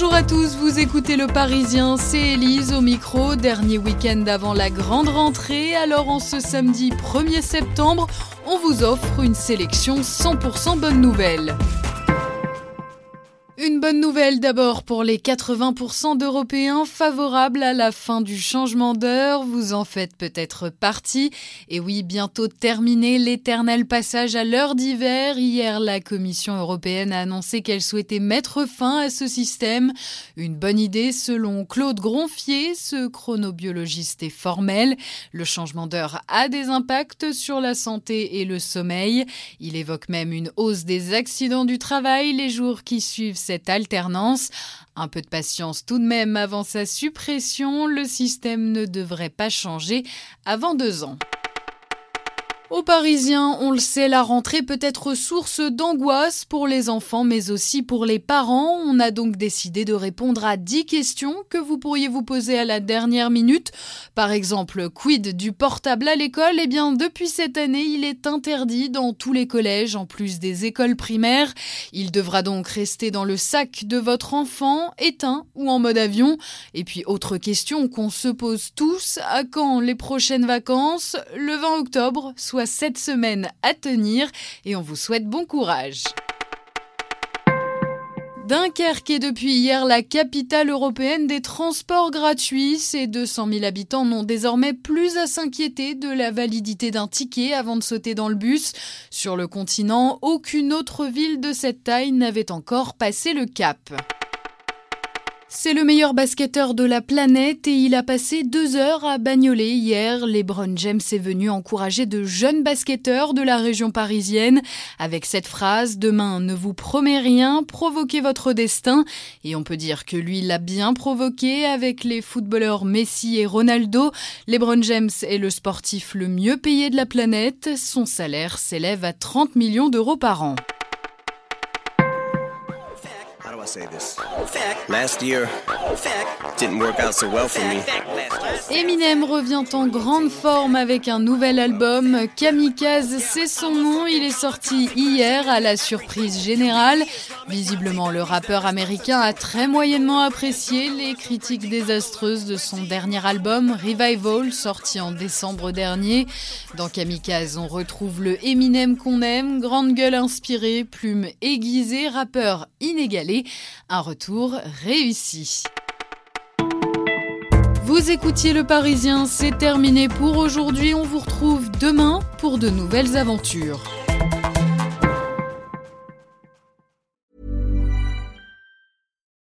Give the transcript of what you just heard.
Bonjour à tous, vous écoutez Le Parisien, c'est Élise au micro, dernier week-end avant la grande rentrée. Alors en ce samedi 1er septembre, on vous offre une sélection 100% bonne nouvelle. Une bonne nouvelle d'abord pour les 80% d'Européens favorables à la fin du changement d'heure. Vous en faites peut-être partie. Et oui, bientôt terminé l'éternel passage à l'heure d'hiver. Hier, la Commission européenne a annoncé qu'elle souhaitait mettre fin à ce système. Une bonne idée selon Claude Gronfier, ce chronobiologiste est formel. Le changement d'heure a des impacts sur la santé et le sommeil. Il évoque même une hausse des accidents du travail les jours qui suivent cette alternance. Un peu de patience tout de même avant sa suppression, le système ne devrait pas changer avant deux ans. Aux Parisiens, on le sait, la rentrée peut être source d'angoisse pour les enfants, mais aussi pour les parents. On a donc décidé de répondre à 10 questions que vous pourriez vous poser à la dernière minute. Par exemple, quid du portable à l'école? Eh bien, depuis cette année, il est interdit dans tous les collèges, en plus des écoles primaires. Il devra donc rester dans le sac de votre enfant, éteint ou en mode avion. Et puis, autre question qu'on se pose tous, à quand les prochaines vacances? Le 20 octobre, soit cette semaine à tenir et on vous souhaite bon courage. Dunkerque est depuis hier la capitale européenne des transports gratuits. Ses 200 000 habitants n'ont désormais plus à s'inquiéter de la validité d'un ticket avant de sauter dans le bus. Sur le continent, aucune autre ville de cette taille n'avait encore passé le cap. C'est le meilleur basketteur de la planète et il a passé deux heures à Bagnolet hier. LeBron James est venu encourager de jeunes basketteurs de la région parisienne avec cette phrase Demain ne vous promet rien, provoquez votre destin. Et on peut dire que lui l'a bien provoqué avec les footballeurs Messi et Ronaldo. LeBron James est le sportif le mieux payé de la planète. Son salaire s'élève à 30 millions d'euros par an. Eminem revient en grande forme avec un nouvel album. Kamikaze, c'est son nom. Il est sorti hier à la surprise générale. Visiblement, le rappeur américain a très moyennement apprécié les critiques désastreuses de son dernier album, Revival, sorti en décembre dernier. Dans Kamikaze, on retrouve le Eminem qu'on aime, grande gueule inspirée, plume aiguisée, rappeur inégalé. Un retour réussi. Vous écoutiez Le Parisien, c'est terminé pour aujourd'hui. On vous retrouve demain pour de nouvelles aventures.